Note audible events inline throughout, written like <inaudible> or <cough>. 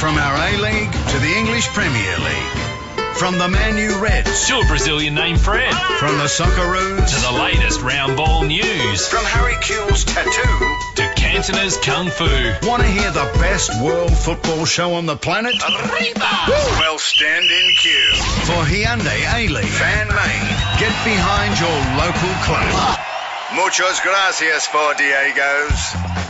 From our A-League to the English Premier League. From the Man U Reds to a Brazilian named Fred. From the Socceroos to the latest round ball news. From Harry Kewell's tattoo to Cantona's Kung Fu. Want to hear the best world football show on the planet? Arriba! Well, stand in queue for Hyundai A-League Fan Made. Get behind your local club. <laughs> Muchas gracias for Diego's.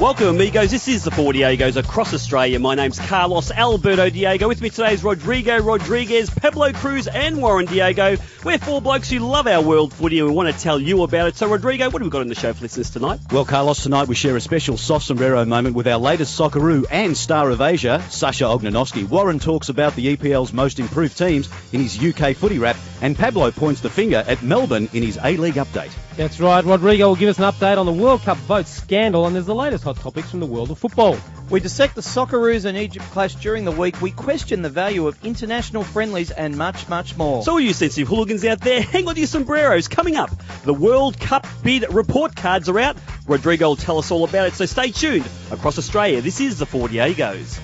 Welcome, amigos. This is the Four Diegos across Australia. My name's Carlos Alberto Diego. With me today is Rodrigo Rodriguez, Pablo Cruz, and Warren Diego. We're four blokes who love our world footy and we want to tell you about it. So, Rodrigo, what have we got in the show for listeners tonight? Well, Carlos, tonight we share a special soft sombrero moment with our latest Socceroo and star of Asia, Sasha Ognenovski. Warren talks about the EPL's most improved teams in his UK footy wrap, and Pablo points the finger at Melbourne in his A-League update. That's right. Rodrigo will give us an update on the World Cup vote scandal, and there's the latest hot topics from the world of football. We dissect the Socceroos and Egypt clash during the week. We question the value of international friendlies and much, much more. So, all you sensitive hooligans out there, hang on to your sombreros. Coming up, the World Cup bid report cards are out. Rodrigo will tell us all about it, so stay tuned. Across Australia, this is the Four Diegos.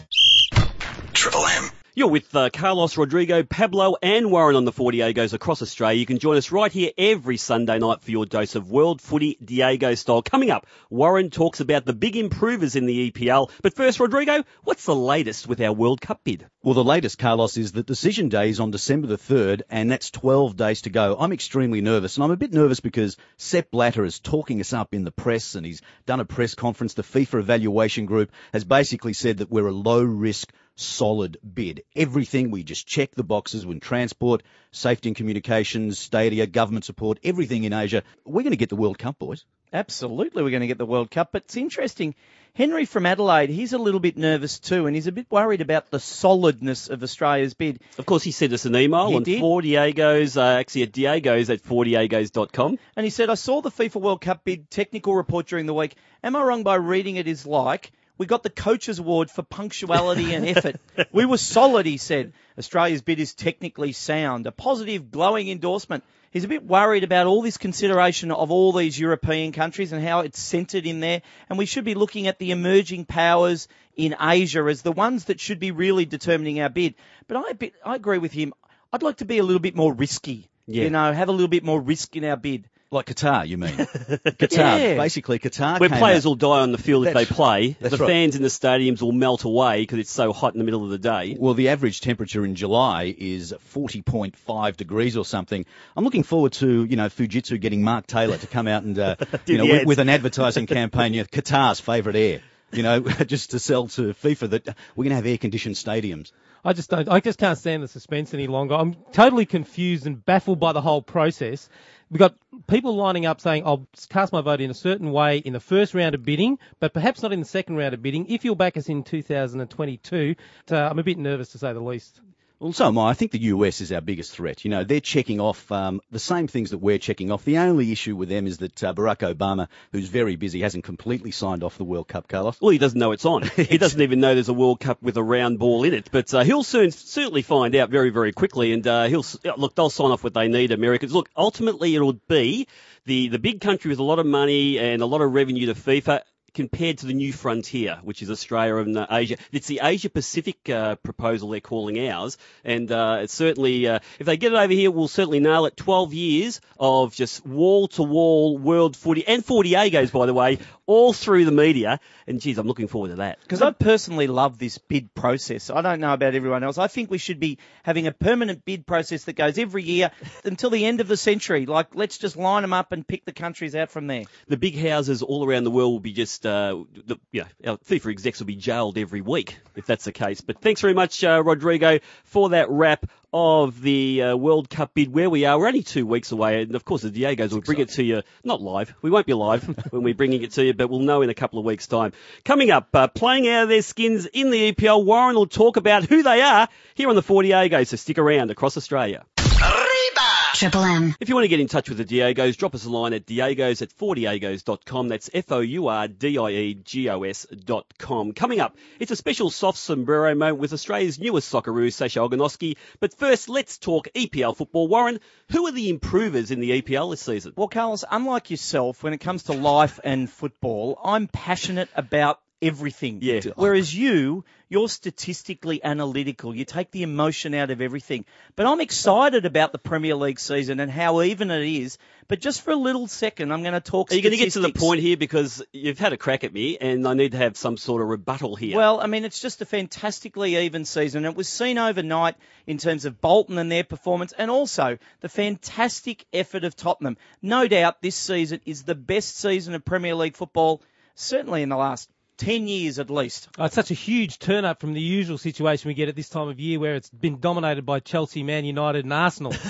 Triple M. You're with uh, Carlos Rodrigo, Pablo, and Warren on the Four Diegos across Australia. You can join us right here every Sunday night for your dose of world footy Diego style. Coming up, Warren talks about the big improvers in the EPL. But first, Rodrigo, what's the latest with our World Cup bid? Well, the latest, Carlos, is that decision day is on December the 3rd, and that's 12 days to go. I'm extremely nervous, and I'm a bit nervous because Sepp Blatter is talking us up in the press, and he's done a press conference. The FIFA evaluation group has basically said that we're a low risk solid bid. Everything, we just check the boxes when transport, safety and communications, stadia, government support, everything in Asia. We're going to get the World Cup, boys. Absolutely, we're going to get the World Cup. But it's interesting. Henry from Adelaide, he's a little bit nervous too, and he's a bit worried about the solidness of Australia's bid. Of course, he sent us an email he on did. four Diegos, uh, actually at Diegos at fourdiegos.com. And he said, I saw the FIFA World Cup bid technical report during the week. Am I wrong by reading it is like we got the coaches award for punctuality and effort. we were solid, he said. Australia's bid is technically sound, a positive, glowing endorsement. He's a bit worried about all this consideration of all these European countries and how it's centred in there. And we should be looking at the emerging powers in Asia as the ones that should be really determining our bid. But I, I agree with him. I'd like to be a little bit more risky. Yeah. You know, have a little bit more risk in our bid. Like Qatar, you mean? <laughs> Qatar. Yeah. Basically, Qatar. Where came players out- will die on the field if they play. that's the right. fans in the stadiums will melt away because it's so hot in the middle of the day. Well, the average temperature in July is 40.5 degrees or something. I'm looking forward to, you know, Fujitsu getting Mark Taylor to come out and, uh, <laughs> you know, with, with an advertising campaign, you know, Qatar's favourite air. You know, <laughs> just to sell to FIFA that we're going to have air-conditioned stadiums. I just don't. I just can't stand the suspense any longer. I'm totally confused and baffled by the whole process. We've got people lining up saying, "I'll cast my vote in a certain way in the first round of bidding, but perhaps not in the second round of bidding." If you'll back us in 2022, uh, I'm a bit nervous to say the least. Well, so am I. I think the US is our biggest threat. You know, they're checking off um, the same things that we're checking off. The only issue with them is that uh, Barack Obama, who's very busy, hasn't completely signed off the World Cup, Carlos. Well, he doesn't know it's on. <laughs> He doesn't even know there's a World Cup with a round ball in it. But uh, he'll soon certainly find out very, very quickly. And uh, he'll look. They'll sign off what they need. Americans. Look, ultimately, it'll be the the big country with a lot of money and a lot of revenue to FIFA. Compared to the new frontier, which is Australia and uh, Asia, it's the Asia Pacific uh, proposal they're calling ours, and uh, it's certainly uh, if they get it over here, we'll certainly nail it. Twelve years of just wall to wall world footy. And Four Diegos, by the way, all through the media. And geez, I'm looking forward to that. Because I personally love this bid process. I don't know about everyone else. I think we should be having a permanent bid process that goes every year until the end of the century. Like, let's just line them up and pick the countries out from there. the big houses all around the world will be just, uh, the, you know, our FIFA execs will be jailed every week if that's the case. But thanks very much, uh, Rodrigo, for that wrap of the uh, World Cup bid where we are. We're only two weeks away, and of course the Diegos will bring it to you, not live. We won't be live <laughs> when we're bringing it to you, but we'll know in a couple of weeks' time. Coming up, uh, playing out of their skins in the EPL, Warren will talk about who they are here on the Four Diegos, so stick around across Australia. Triple M. If you want to get in touch with the Diegos, drop us a line at diegos at fourdiegos.com. That's F-O-U-R-D-I-E-G-O-S dot com. Coming up, it's a special soft sombrero moment with Australia's newest Socceroo, Sasha Ognenovski. But first, let's talk EPL football. Warren, who are the improvers in the EPL this season? Well, Carlos, unlike yourself, when it comes to life and football, I'm passionate about everything. Yeah. Whereas you, you're statistically analytical. You take the emotion out of everything. But I'm excited about the Premier League season and how even it is. But just for a little second, I'm going to talk. Are you going to get to the point here because you've had a crack at me and I need to have some sort of rebuttal here? Well, I mean, it's just a fantastically even season. It was seen overnight in terms of Bolton and their performance and also the fantastic effort of Tottenham. No doubt this season is the best season of Premier League football, certainly in the last 10 years at least. Oh, it's such a huge turn up from the usual situation we get at this time of year where it's been dominated by Chelsea, Man United and Arsenal. <laughs>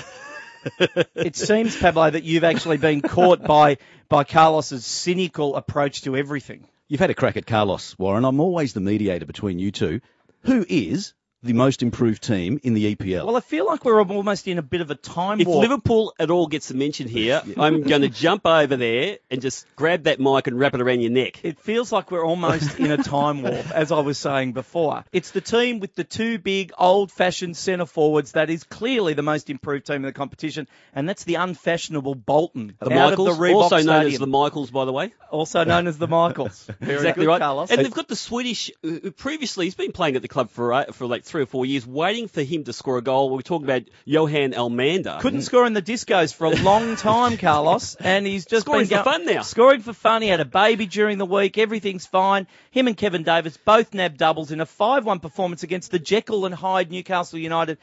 It seems, Pablo, that you've actually been caught by, by Carlos's cynical approach to everything. You've had a crack at Carlos, Warren. I'm always the mediator between you two. Who is the most improved team in the EPL? Well, I feel like we're almost in a bit of a time warp. if warp. Liverpool at all gets a mention here, I'm going to jump over there and just grab that mic and wrap it around your neck. It feels like we're almost in a time warp, as I was saying before. It's the team with the two big, old-fashioned centre forwards that is clearly the most improved team in the competition, and that's the unfashionable Bolton The out Michaels, of the Reebok also known Stadium, as the Michaels, by the way. also known as the Michaels. <laughs> Exactly good, right. Carlos. And they've got the Swedish, who who previously he's been playing at the club for uh, for like three or four years, waiting for him to score a goal. We're talking about Johan Elmander. couldn't score in the discos for a long <laughs> time, Carlos, and he's just Scoring been for fun now. Scoring for fun. He had a baby during the week. Everything's fine. Him and Kevin Davies both nabbed doubles in a 5-1 performance against the Jekyll and Hyde Newcastle United,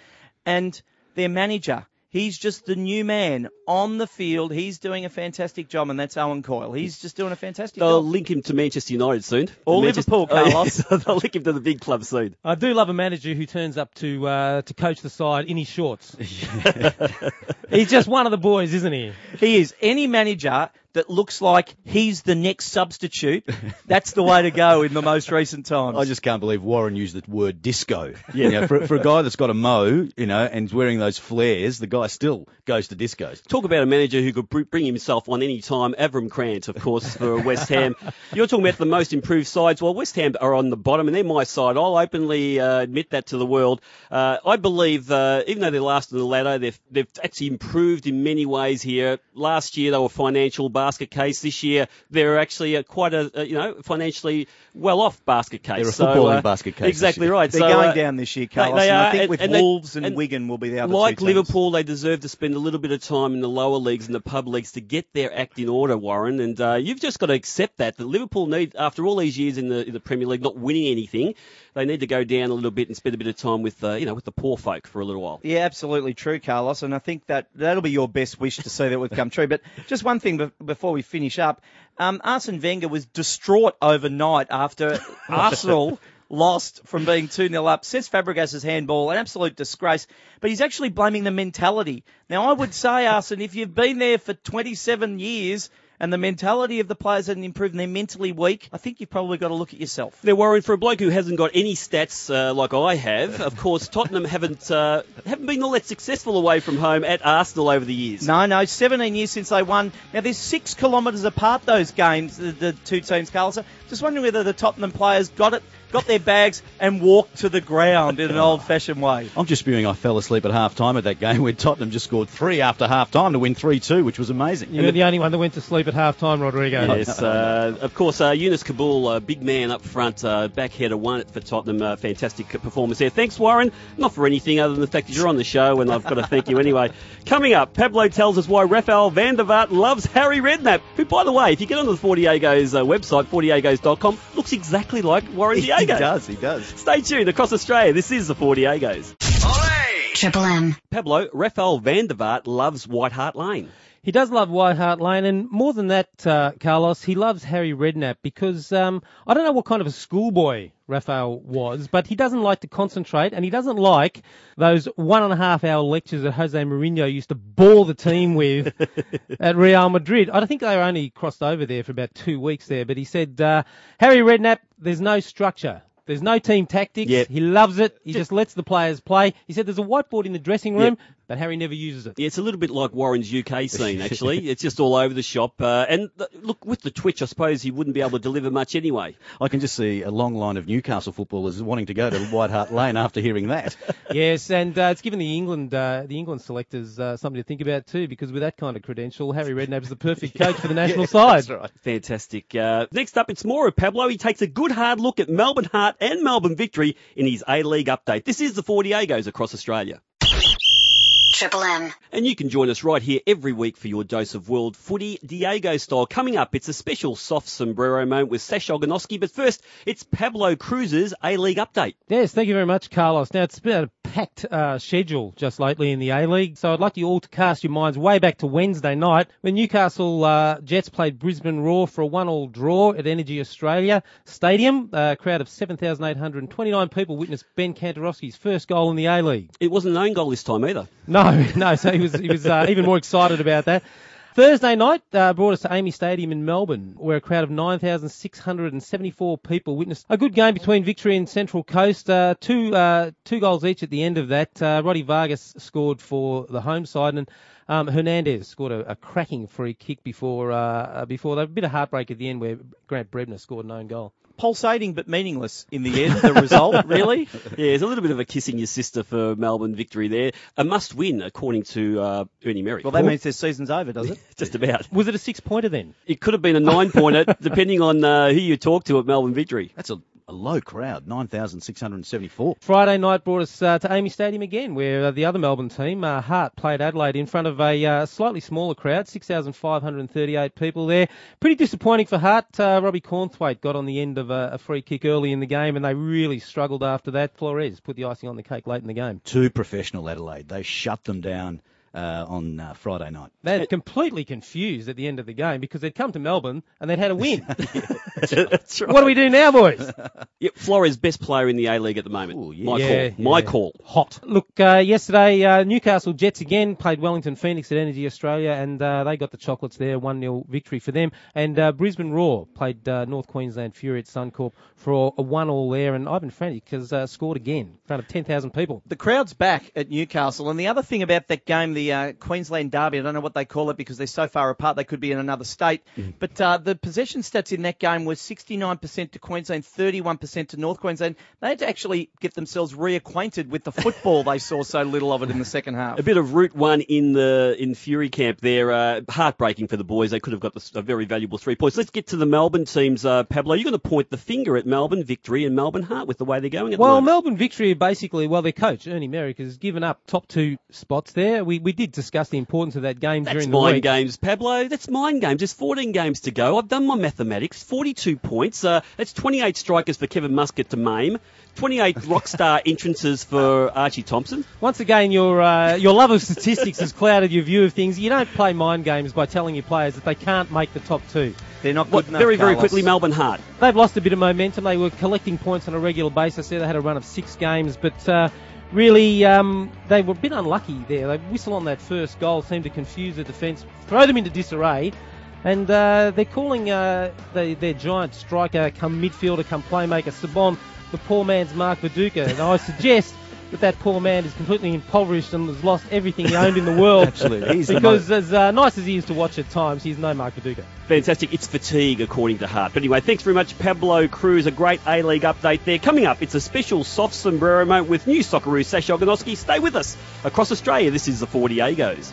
and their manager. He's just the new man on the field. He's doing a fantastic job, and that's Owen Coyle. He's just doing a fantastic job. They'll link him to Manchester United soon. Or Manchester- Liverpool, Oh, yeah. Carlos. <laughs> They'll link him to the big club soon. I do love a manager who turns up to uh, to coach the side in his shorts. <laughs> <laughs> He's just one of the boys, isn't he? He is. Any manager that looks like he's the next substitute, <laughs> that's the way to go in the most recent times. I just can't believe Warren used the word disco. Yeah. You know, for, for a guy that's got a mo, you know, and is wearing those flares, the guy still goes to discos. Talk about a manager who could bring himself on any time. Avram Grant, of course, for <laughs> West Ham. You're talking about the most improved sides. Well, West Ham are on the bottom, and they're my side. I'll openly uh, admit that to the world. Uh, I believe, uh, even though they're last in the ladder, they've they've actually improved in many ways here. Last year they were financial basket case. This year they're actually uh, quite a, a you know financially well off basket case. They're a So, footballing uh, basket case this Exactly year. right. They're so, going uh, down this year, Carlos. they and are, I think and- with and Wolves and, and Wigan will be the other like two teams. Liverpool, they deserve to spend a little bit of time in the lower leagues and the pub leagues to get their act in order, Warren. And uh, you've just got to accept that that Liverpool need, after all these years in the in the Premier League, not winning anything, they need to go down a little bit and spend a bit of time with uh, you know with the poor folk for a little while. Yeah, absolutely true, Carlos. And I think that that'll be your best wish to see that would come true. But just one thing be- before we finish up. Um, Arsene Wenger was distraught overnight after <laughs> Arsenal lost from being 2-0 up. Says Fabregas's handball, an absolute disgrace. But he's actually blaming the mentality. Now, I would say, Arsene, if you've been there for 27 years and the mentality of the players hasn't improved and they're mentally weak, I think you've probably got to look at yourself. They're worried for a bloke who hasn't got any stats uh, like I have. Of course, Tottenham haven't uh, haven't been all that successful away from home at Arsenal over the years. No, no, 17 years since they won. Now, there's six kilometres apart, those games, the, the two teams, Carlos. Just wondering whether the Tottenham players got it, got their bags and walked to the ground in an old-fashioned way. I'm just spewing I fell asleep at half time at that game where Tottenham just scored three after half time to win 3 2, which was amazing. You're the only one that went to sleep at half time, Rodrigo. Yes, uh, of course, uh, Younes Kaboul, uh, big man up front, uh, back header one for Tottenham. Uh, fantastic performance there. Thanks, Warren. Not for anything other than the fact that you're on the show, and I've got to thank you anyway. <laughs> Coming up, Pablo tells us why Rafael van der Vaart loves Harry Redknapp, who, by the way, if you get onto the Four Diegos uh, website, fourdiegos.com, looks exactly like Warren He Diego. does, he does. Stay tuned across Australia. This is the Four Diegos. Olé! Triple M. Pablo, Rafael van der Vaart loves White Hart Lane. He does love White Hart Lane, and more than that, uh, Carlos, he loves Harry Redknapp because um, I don't know what kind of a schoolboy Raphael was, but he doesn't like to concentrate, and he doesn't like those one and a half hour lectures that Jose Mourinho used to bore the team with <laughs> at Real Madrid. I think they were only crossed over there for about two weeks there, but he said, uh, Harry Redknapp, there's no structure. There's no team tactics. Yep. He loves it. He just lets the players play. He said there's a whiteboard in the dressing room, Yep. But Harry never uses it. Yeah, it's a little bit like Warren's UK scene, <laughs> actually. it's just all over the shop. Uh, and th- look, with the Twitch, I suppose he wouldn't be able to deliver much anyway. I can just see a long line of Newcastle footballers wanting to go to White Hart <laughs> Lane after hearing that. yes, and uh, it's given the England uh, the England selectors uh, something to think about too, because with that kind of credential, Harry Redknapp's the perfect coach for the <laughs> national side. That's right. Fantastic. Uh, next up, it's more of Pablo. He takes a good hard look at Melbourne Heart and Melbourne Victory in his A-League update. This is the Four Diegos across Australia. Triple M. And you can join us right here every week for your dose of world footy Diego style. Coming up, it's a special soft sombrero moment with Sash Ognenovski. But first, it's Pablo Cruz's A-League update. Yes, thank you very much, Carlos. Now, it's been a packed uh, schedule just lately in the A-League, so I'd like you all to cast your minds way back to Wednesday night when Newcastle uh, Jets played Brisbane Roar for a one-all draw at Energy Australia Stadium. a crowd of 7,829 people witnessed Ben Kantarovski's first goal in the A-League. It wasn't an own goal this time either. No, <laughs> no, so he was, he was uh, even more excited about that. Thursday night uh, brought us to AAMI Stadium in Melbourne, where a crowd of 9,674 people witnessed a good game between Victory and Central Coast. Uh, two uh, two goals each at the end of that. Uh, Roddy Vargas scored for the home side, and um, Hernandez scored a, a cracking free kick before uh, before that. A bit of heartbreak at the end where Grant Brebner scored an own goal. Pulsating but meaningless in the end, the result, <laughs> really. Yeah, there's a little bit of a kissing your sister for Melbourne victory there. A must win, according to uh, Ernie Merrick. Well, that means their season's over, does it? <laughs> Just about. Was it a six pointer then? It could have been a nine pointer, <laughs> depending on uh, who you talk to at Melbourne victory. That's a, a low crowd, 9,674. Friday night brought us uh, to AAMI Stadium again, where uh, the other Melbourne team, uh, Hart, played Adelaide in front of a uh, slightly smaller crowd, 6,538 people there. Pretty disappointing for Hart. Uh, Robbie Cornthwaite got on the end of a, a free kick early in the game, and they really struggled after that. Flores put the icing on the cake late in the game. Too professional Adelaide. They shut them down uh, on uh, Friday night. They're completely confused at the end of the game because they'd come to Melbourne and they'd had a win. <laughs> <laughs> That's right. what do we do now, boys? <laughs> Yeah, Flores best player in the A League at the moment. Ooh, yeah. My Yeah, call. My call. Hot. Look, uh, yesterday, uh, Newcastle Jets again played Wellington Phoenix at Energy Australia, and uh, they got the chocolates there, 1 0 victory for them. And uh, Brisbane Roar played uh, North Queensland Fury at Suncorp for a 1 all there, and Ivan Franjic has uh, scored again in front of 10,000 people. The crowd's back at Newcastle, and the other thing about that game, the uh, Queensland Derby, I don't know what they call it because they're so far apart they could be in another state, but uh, the possession stats in that game were 69% to Queensland, 31% to North Queensland. They had to actually get themselves reacquainted with the football they saw so little of it in the second half. A bit of Route One in the in Fury camp there. Uh, heartbreaking for the boys. They could have got the, a very valuable three points. Let's get to the Melbourne teams. Uh, Pablo, you're going to point the finger at Melbourne Victory and Melbourne Heart with the way they're going at Well, the moment. Melbourne Victory basically, well, their coach, Ernie Merrick, has given up top two spots there. We, we did discuss the importance of that game That's during the mind week. games, Pablo. That's mind games. There's 14 games to go. I've done my mathematics. 42 points. Uh, that's 28 strikers for Kevin Muscat to maim. 28 <laughs> rock star entrances for Archie Thompson. Once again, your uh, your love of statistics has clouded your view of things. You don't play mind games by telling your players that they can't make the top two. They're not good What, enough. very, very Carlos. quickly, Melbourne Heart. They've lost a bit of momentum. They were collecting points on a regular basis. There, they had a run of six games, but uh, really um, they were a bit unlucky there. They whistle on that first goal, seemed to confuse the defence, throw them into disarray. And uh, they're calling uh, the, their giant striker, come midfielder, come playmaker, Sibon, the poor man's Mark Viduka. And I suggest that that poor man is completely impoverished and has lost everything he owned in the world. <laughs> Absolutely. He's because as uh, nice as he is to watch at times, he's no Mark Viduka. Fantastic. It's fatigue, according to Hart. But anyway, thanks very much, Pablo Cruz. A great A League update there. Coming up, it's a special soft sombrero moment with new Socceroo Sash Ognenovski. Stay with us. Across Australia, this is the Four Diegos.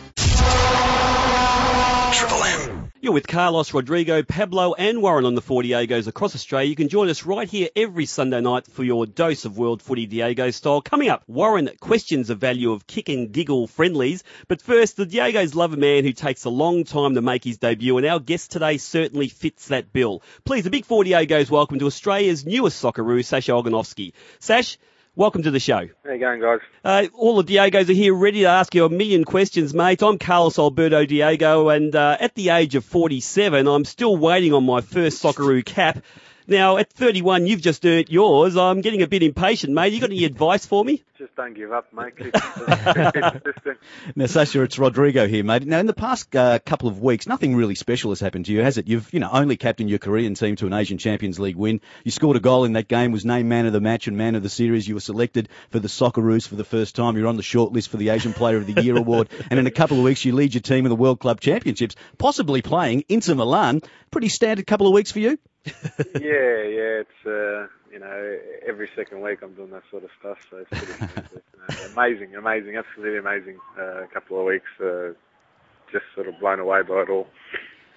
You're with Carlos Rodrigo, Pablo, and Warren on the Four Diegos across Australia. You can join us right here every Sunday night for your dose of World Footy Diego style. Coming up, Warren questions the value of kick and giggle friendlies. But first, the Diegos love a man who takes a long time to make his debut, and our guest today certainly fits that bill. Please, a big Four Diegos welcome to Australia's newest Socceroo, Sasha Ognenovski. Sash, welcome to the show. How you going, guys? Uh, all the Diegos are here ready to ask you a million questions, mate. I'm Carlos Alberto Diego, and uh, at the age of 47, I'm still waiting on my first Socceroo cap. Now, at 31, you've just earned yours. I'm getting a bit impatient, mate. You got any advice for me? <laughs> Just don't give up, mate. Keep <laughs> consistent. Now, Sasha, it's Rodrigo here, mate. Now, in the past uh, couple of weeks, nothing really special has happened to you, has it? You've, you know, only captained your Korean team to an Asian Champions League win. You scored a goal in that game, was named man of the match and man of the series. You were selected for the Socceroos for the first time. You're on the shortlist for the Asian Player of the Year <laughs> award. And in a couple of weeks, you lead your team in the World Club Championships, possibly playing Inter Milan. Pretty standard couple of weeks for you. <laughs> yeah, yeah. It's uh, you know every second week I'm doing that sort of stuff. So it's pretty <laughs> uh, amazing, amazing, absolutely amazing. Uh, couple of weeks, uh, just sort of blown away by it all.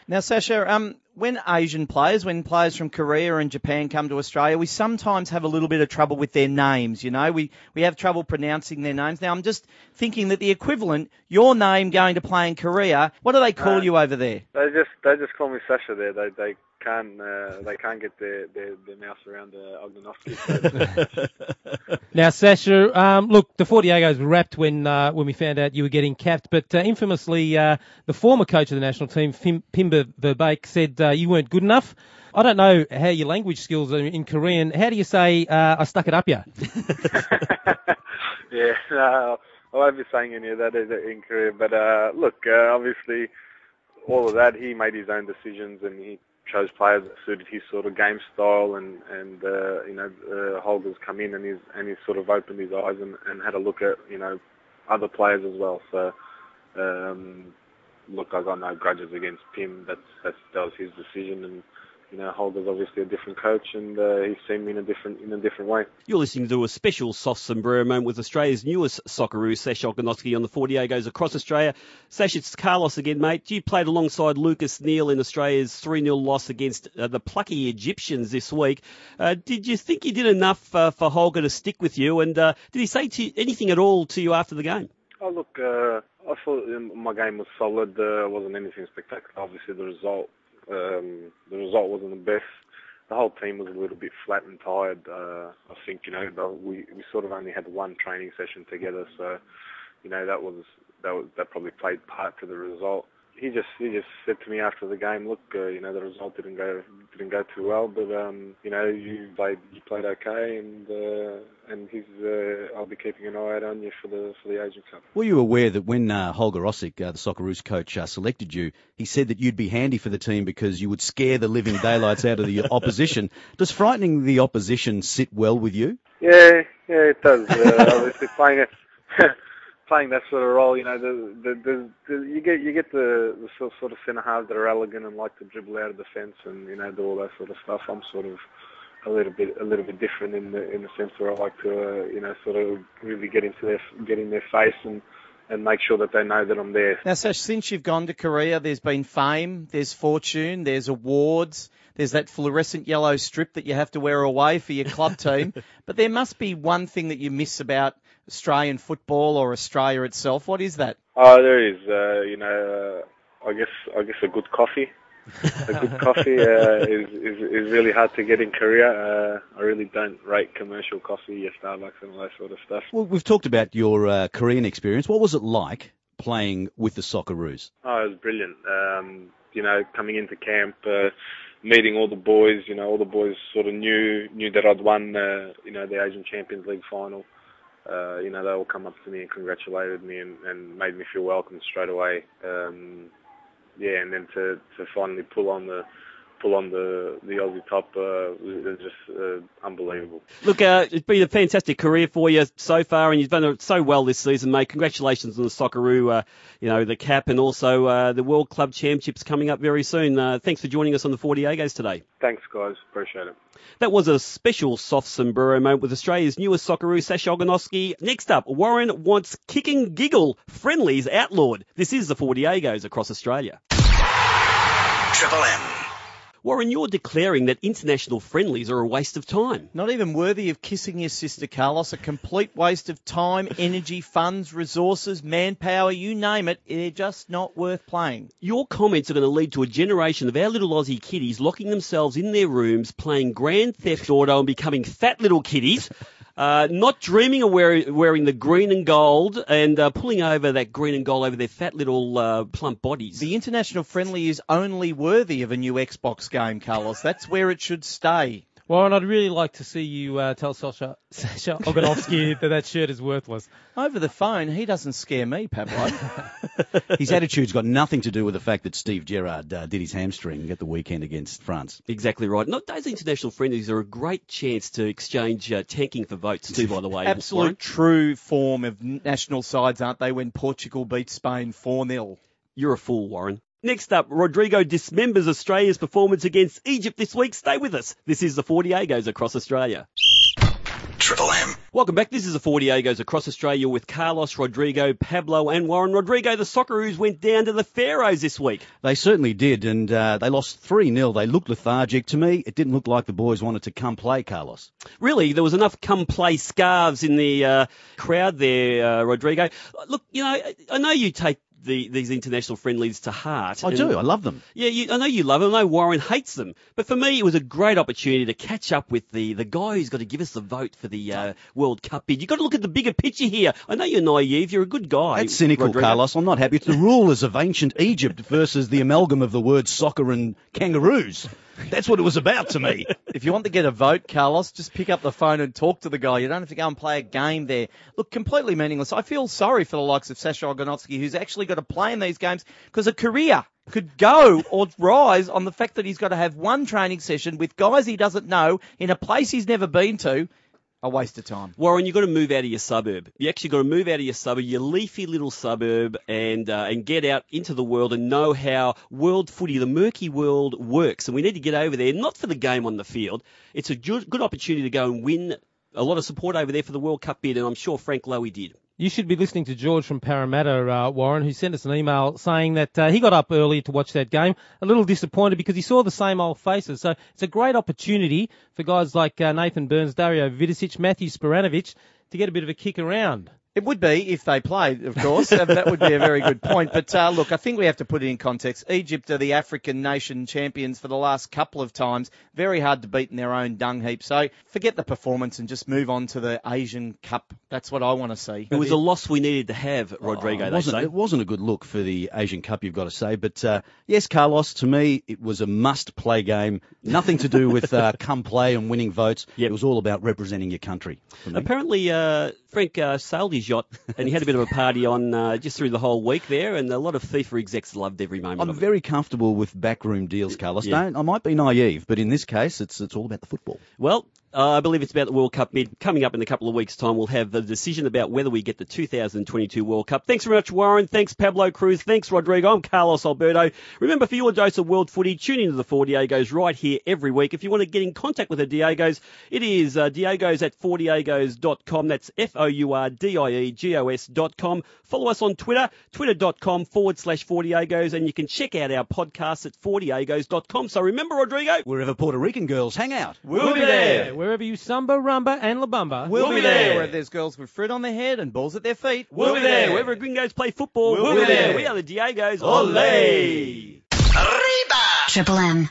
Now, Sasha, um, when Asian players, when players from Korea and Japan come to Australia, we sometimes have a little bit of trouble with their names. You know, we, we have trouble pronouncing their names. Now, I'm just thinking that the equivalent, your name going to play in Korea, what do they call Uh, you over there? They just they just call me Sasha there. They they can't uh, they can't get their their, their mouse around the Ognenovski. So <laughs> Now, Sasha, um, look, the Four Diegos were wrapped when uh, when we found out you were getting capped, but uh, infamously, uh, the former coach of the national team, Pim- Pimba Verbeek, said uh, you weren't good enough. I don't know how your language skills are in Korean. How do you say uh, I stuck it up you? <laughs> <laughs> yeah, no, I won't be saying any of that in Korea. But uh, look, uh, obviously, all of that, he made his own decisions and he chose players that suited his sort of game style. And and uh, you know, uh, Holger's come in and he's and he's sort of opened his eyes and, and had a look at you know other players as well. So. Um, Look, I got no grudges against Pim. That's that's that was his decision, and you know Holger's obviously a different coach, and uh, he's seen me in a different in a different way. You're listening to a special soft sombrero moment with Australia's newest Socceroo, Sash Ognenovski on the Four Diegos across Australia. Sash, it's Carlos again, mate. You played alongside Lucas Neill in Australia's 3-0 loss against uh, the plucky Egyptians this week. Uh, did you think you did enough uh, for Holger to stick with you? And uh, did he say to you, anything at all to you after the game? Oh look, uh, I thought um, my game was solid. Uh, wasn't anything spectacular. Obviously, the result um, the result wasn't the best. The whole team was a little bit flat and tired. Uh, I think you know we we sort of only had one training session together, so you know that was that was that probably played part to the result. He just he just said to me after the game, look, uh, you know the result didn't go didn't go too well, but um, you know you played you played okay, and uh, and he's uh, I'll be keeping an eye out on you for the for the Asian Cup. Were you aware that when uh, Holger Osieck, uh, the Socceroos coach, uh, selected you, he said that you'd be handy for the team because you would scare the living daylights out of the <laughs> opposition? Does frightening the opposition sit well with you? Yeah, yeah, it does. Uh, obviously, playing it, <laughs> playing that sort of role, you know, the, the, the, the you get you get the, the sort sort of centre halves that are elegant and like to dribble out of the fence and you know do all that sort of stuff. I'm sort of a little bit a little bit different in the in the sense where I like to uh, you know sort of really get into their get in their face and and make sure that they know that I'm there. Now, Sash, since you've gone to Korea, there's been fame, there's fortune, there's awards, there's that fluorescent yellow strip that you have to wear away for your club team. <laughs> but there must be one thing that you miss about Australian football or Australia itself. What is that? Oh, there is. Uh, you know, uh, I guess I guess a good coffee. a good <laughs> coffee uh, is, is is really hard to get in Korea. Uh, I really don't rate commercial coffee, your Starbucks and all that sort of stuff. Well, we've talked about your uh, Korean experience. What was it like playing with the Socceroos? Oh, it was brilliant. Um, you know, coming into camp, uh, meeting all the boys. You know, all the boys sort of knew knew that I'd won. Uh, you know, the Asian Champions League final. Uh, you know, they all come up to me and congratulated me and, and made me feel welcome straight away. Um, yeah, and then to to finally pull on the pull on the the Aussie top uh, was just uh, unbelievable. Look, uh, it's been a fantastic career for you so far, and you've done it so well this season, mate. Congratulations on the Socceroo, uh, you know, the cap, and also uh, the World Club Championships coming up very soon. Uh, thanks for joining us on the Four Diegos today. Thanks, guys. Appreciate it. That was a special soft sombrero moment with Australia's newest Socceroo, Sash Ognenovski. Next up, Warren wants kick and giggle friendlies outlawed. This is the Four Diegos across Australia. Triple M. Warren, you're declaring that international friendlies are a waste of time. Not even worthy of kissing your sister, Carlos. A complete waste of time, energy, funds, resources, manpower, you name it. They're just not worth playing. Your comments are going to lead to a generation of our little Aussie kiddies locking themselves in their rooms, playing Grand Theft Auto and becoming fat little kiddies. Uh, not dreaming of wear, wearing the green and gold and uh, pulling over that green and gold over their fat little uh, plump bodies. The international friendly is only worthy of a new Xbox game, Carlos. That's where it should stay. Warren, I'd really like to see you uh, tell Sasha, <laughs> Sasha Ognenovski <laughs> that that shirt is worthless. Over the phone, he doesn't scare me, Pablo. <laughs> His attitude's got nothing to do with the fact that Steve Gerrard uh, did his hamstring at the weekend against France. Exactly right. Not those international friendlies are a great chance to exchange uh, tanking for votes too. By the way, Warren. Absolute true form of national sides, aren't they, when Portugal beat Spain 4 0? You're a fool, Warren. Next up, Rodrigo dismembers Australia's performance against Egypt this week. Stay with us. This is the Four Diegos across Australia. Triple M. Welcome back. This is the Four Diegos across Australia with Carlos, Rodrigo, Pablo, and Warren. Rodrigo, the Socceroos went down to the Pharaohs this week. They certainly did, and uh, they lost 3 0. They looked lethargic. To me, it didn't look like the boys wanted to come play, Carlos. Really, there was enough come play scarves in the uh, crowd there, uh, Rodrigo. Look, you know, I know you take the, these international friendlies to heart. I and- do. I love them. Yeah, you, I know you love them. I know Warren hates them. But for me, it was a great opportunity to catch up with the, the guy who's got to give us the vote for the uh, World Cup bid. You've got to look at the bigger picture here. I know you're naive. You're a good guy. That's cynical, Rodrigo. Carlos. I'm not happy. It's the rulers of ancient Egypt versus the amalgam of the words soccer and kangaroos. That's what it was about to me. <laughs> If you want to get a vote, Carlos, just pick up the phone and talk to the guy. You don't have to go and play a game there. Look, completely meaningless. I feel sorry for the likes of Sasha Ognenovski, who's actually got to play in these games because a career could go or rise on the fact that he's got to have one training session with guys he doesn't know in a place he's never been to. A waste of time. Warren, you've got to move out of your suburb. You actually got to move out of your suburb, your leafy little suburb, and uh, and get out into the world and know how world footy, the murky world, works. And we need to get over there, not for the game on the field. It's a good, good opportunity to go and win a lot of support over there for the World Cup bid, and I'm sure Frank Lowy did. You should be listening to George from Parramatta, uh, Warren, who sent us an email saying that uh, he got up early to watch that game, a little disappointed because he saw the same old faces. So it's a great opportunity for guys like uh, Nathan Burns, Dario Vidosic, Matthew Spiranovic to get a bit of a kick around. It would be if they played, of course. Uh, that would be a very good point. But uh, look, I think we have to put it in context. Egypt are the African nation champions for the last couple of times. Very hard to beat in their own dung heap. So forget the performance and just move on to the Asian Cup. That's what I want to see. It was a loss we needed to have, Rodrigo. Oh, it wasn't, it wasn't a good look for the Asian Cup, you've got to say. But uh, yes, Carlos, to me, it was a must-play game. Nothing to do with uh, come play and winning votes. Yep. It was all about representing your country. Apparently, uh, Frank uh, sailed his yacht <laughs> and he had a bit of a party on uh, just through the whole week there, and a lot of FIFA execs loved every moment I'm of it. very comfortable with backroom deals, Carlos. Yeah. Don't, I might be naive, but in this case, it's it's all about the football. Well, uh, I believe it's about the World Cup bid. Coming up in a couple of weeks' time, we'll have the decision about whether we get the 2022 World Cup. Thanks very much, Warren. Thanks, Pablo Cruz. Thanks, Rodrigo. I'm Carlos Alberto. Remember, for your dose of world footy, tune into the Four Diegos right here every week. If you want to get in contact with the Diegos, it is uh, Diegos at fourdiegos.com. That's F-O-U-R-D-I-E-G-O-S dot com. Follow us on Twitter, twitter.com forward slash fourdiegos, and you can check out our podcast at fourdiegos.com. So remember, Rodrigo, Wherever Puerto Rican girls hang out. we'll be there. Wherever you samba, rumba, and la bamba. We'll be there. Where there's girls with fruit on their head and balls at their feet. We'll be there. Wherever Gringos play football, We'll we'll, be be there. there. We are the Diegos. Ole. Ole. Arriba! Triple M.